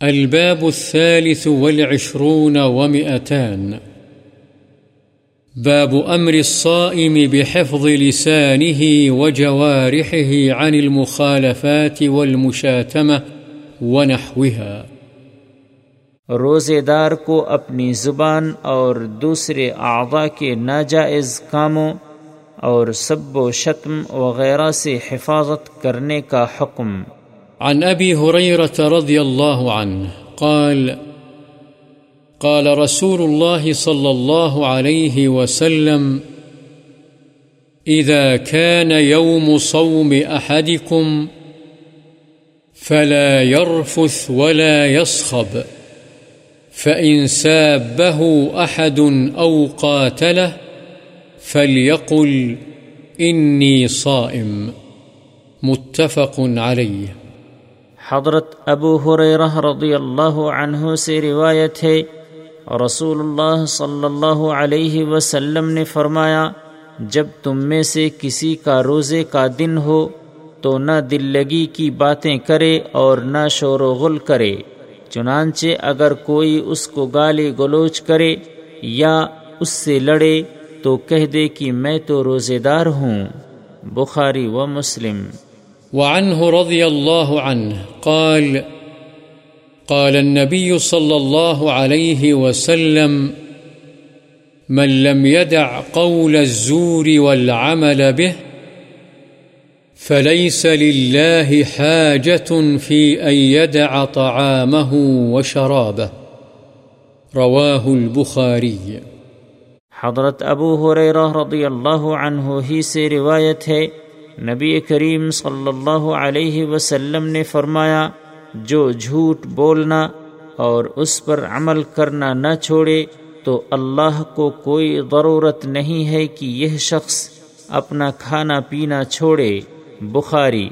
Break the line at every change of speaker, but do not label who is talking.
الباب الثالث والعشرون ومئتان. باب أمر الصائم بحفظ لسانه وجوارحه عن المخالفات والمشاتمة ونحوها.
روزے دار کو اپنی زبان اور دوسرے اعضاء کے ناجائز کاموں اور سب و شتم وغیرہ سے حفاظت کرنے کا حکم۔
عن أبي هريرة رضي الله عنه قال قال رسول الله صلى الله عليه وسلم، إذا كان يوم صوم أحدكم فلا يرفث ولا يصخب، فإن سابه أحد أو قاتله فليقل إني صائم. متفق عليه.
حضرت ابو حریرہ رضی اللہ عنہ سے روایت ہے رسول اللہ صلی اللہ علیہ وسلم نے فرمایا، جب تم میں سے کسی کا روزے کا دن ہو، تو نہ دل لگی کی باتیں کرے اور نہ شور و غل کرے، چنانچہ اگر کوئی اس کو گالی گلوچ کرے یا اس سے لڑے، تو کہہ دے کہ میں تو روزے دار ہوں۔ بخاری و مسلم
وعنه رضي الله عنه قال قال النبي صلى الله عليه وسلم، من لم يدع قول الزور والعمل به، فليس لله حاجة في أن يدع طعامه وشرابه. رواه البخاري.
حضرت ابو حریرہ رضی اللہ عنہ ہی سے روایت ہے نبی کریم صلی اللہ علیہ وسلم نے فرمایا، جو جھوٹ بولنا اور اس پر عمل کرنا نہ چھوڑے، تو اللہ کو کوئی ضرورت نہیں ہے کہ یہ شخص اپنا کھانا پینا چھوڑے۔ بخاری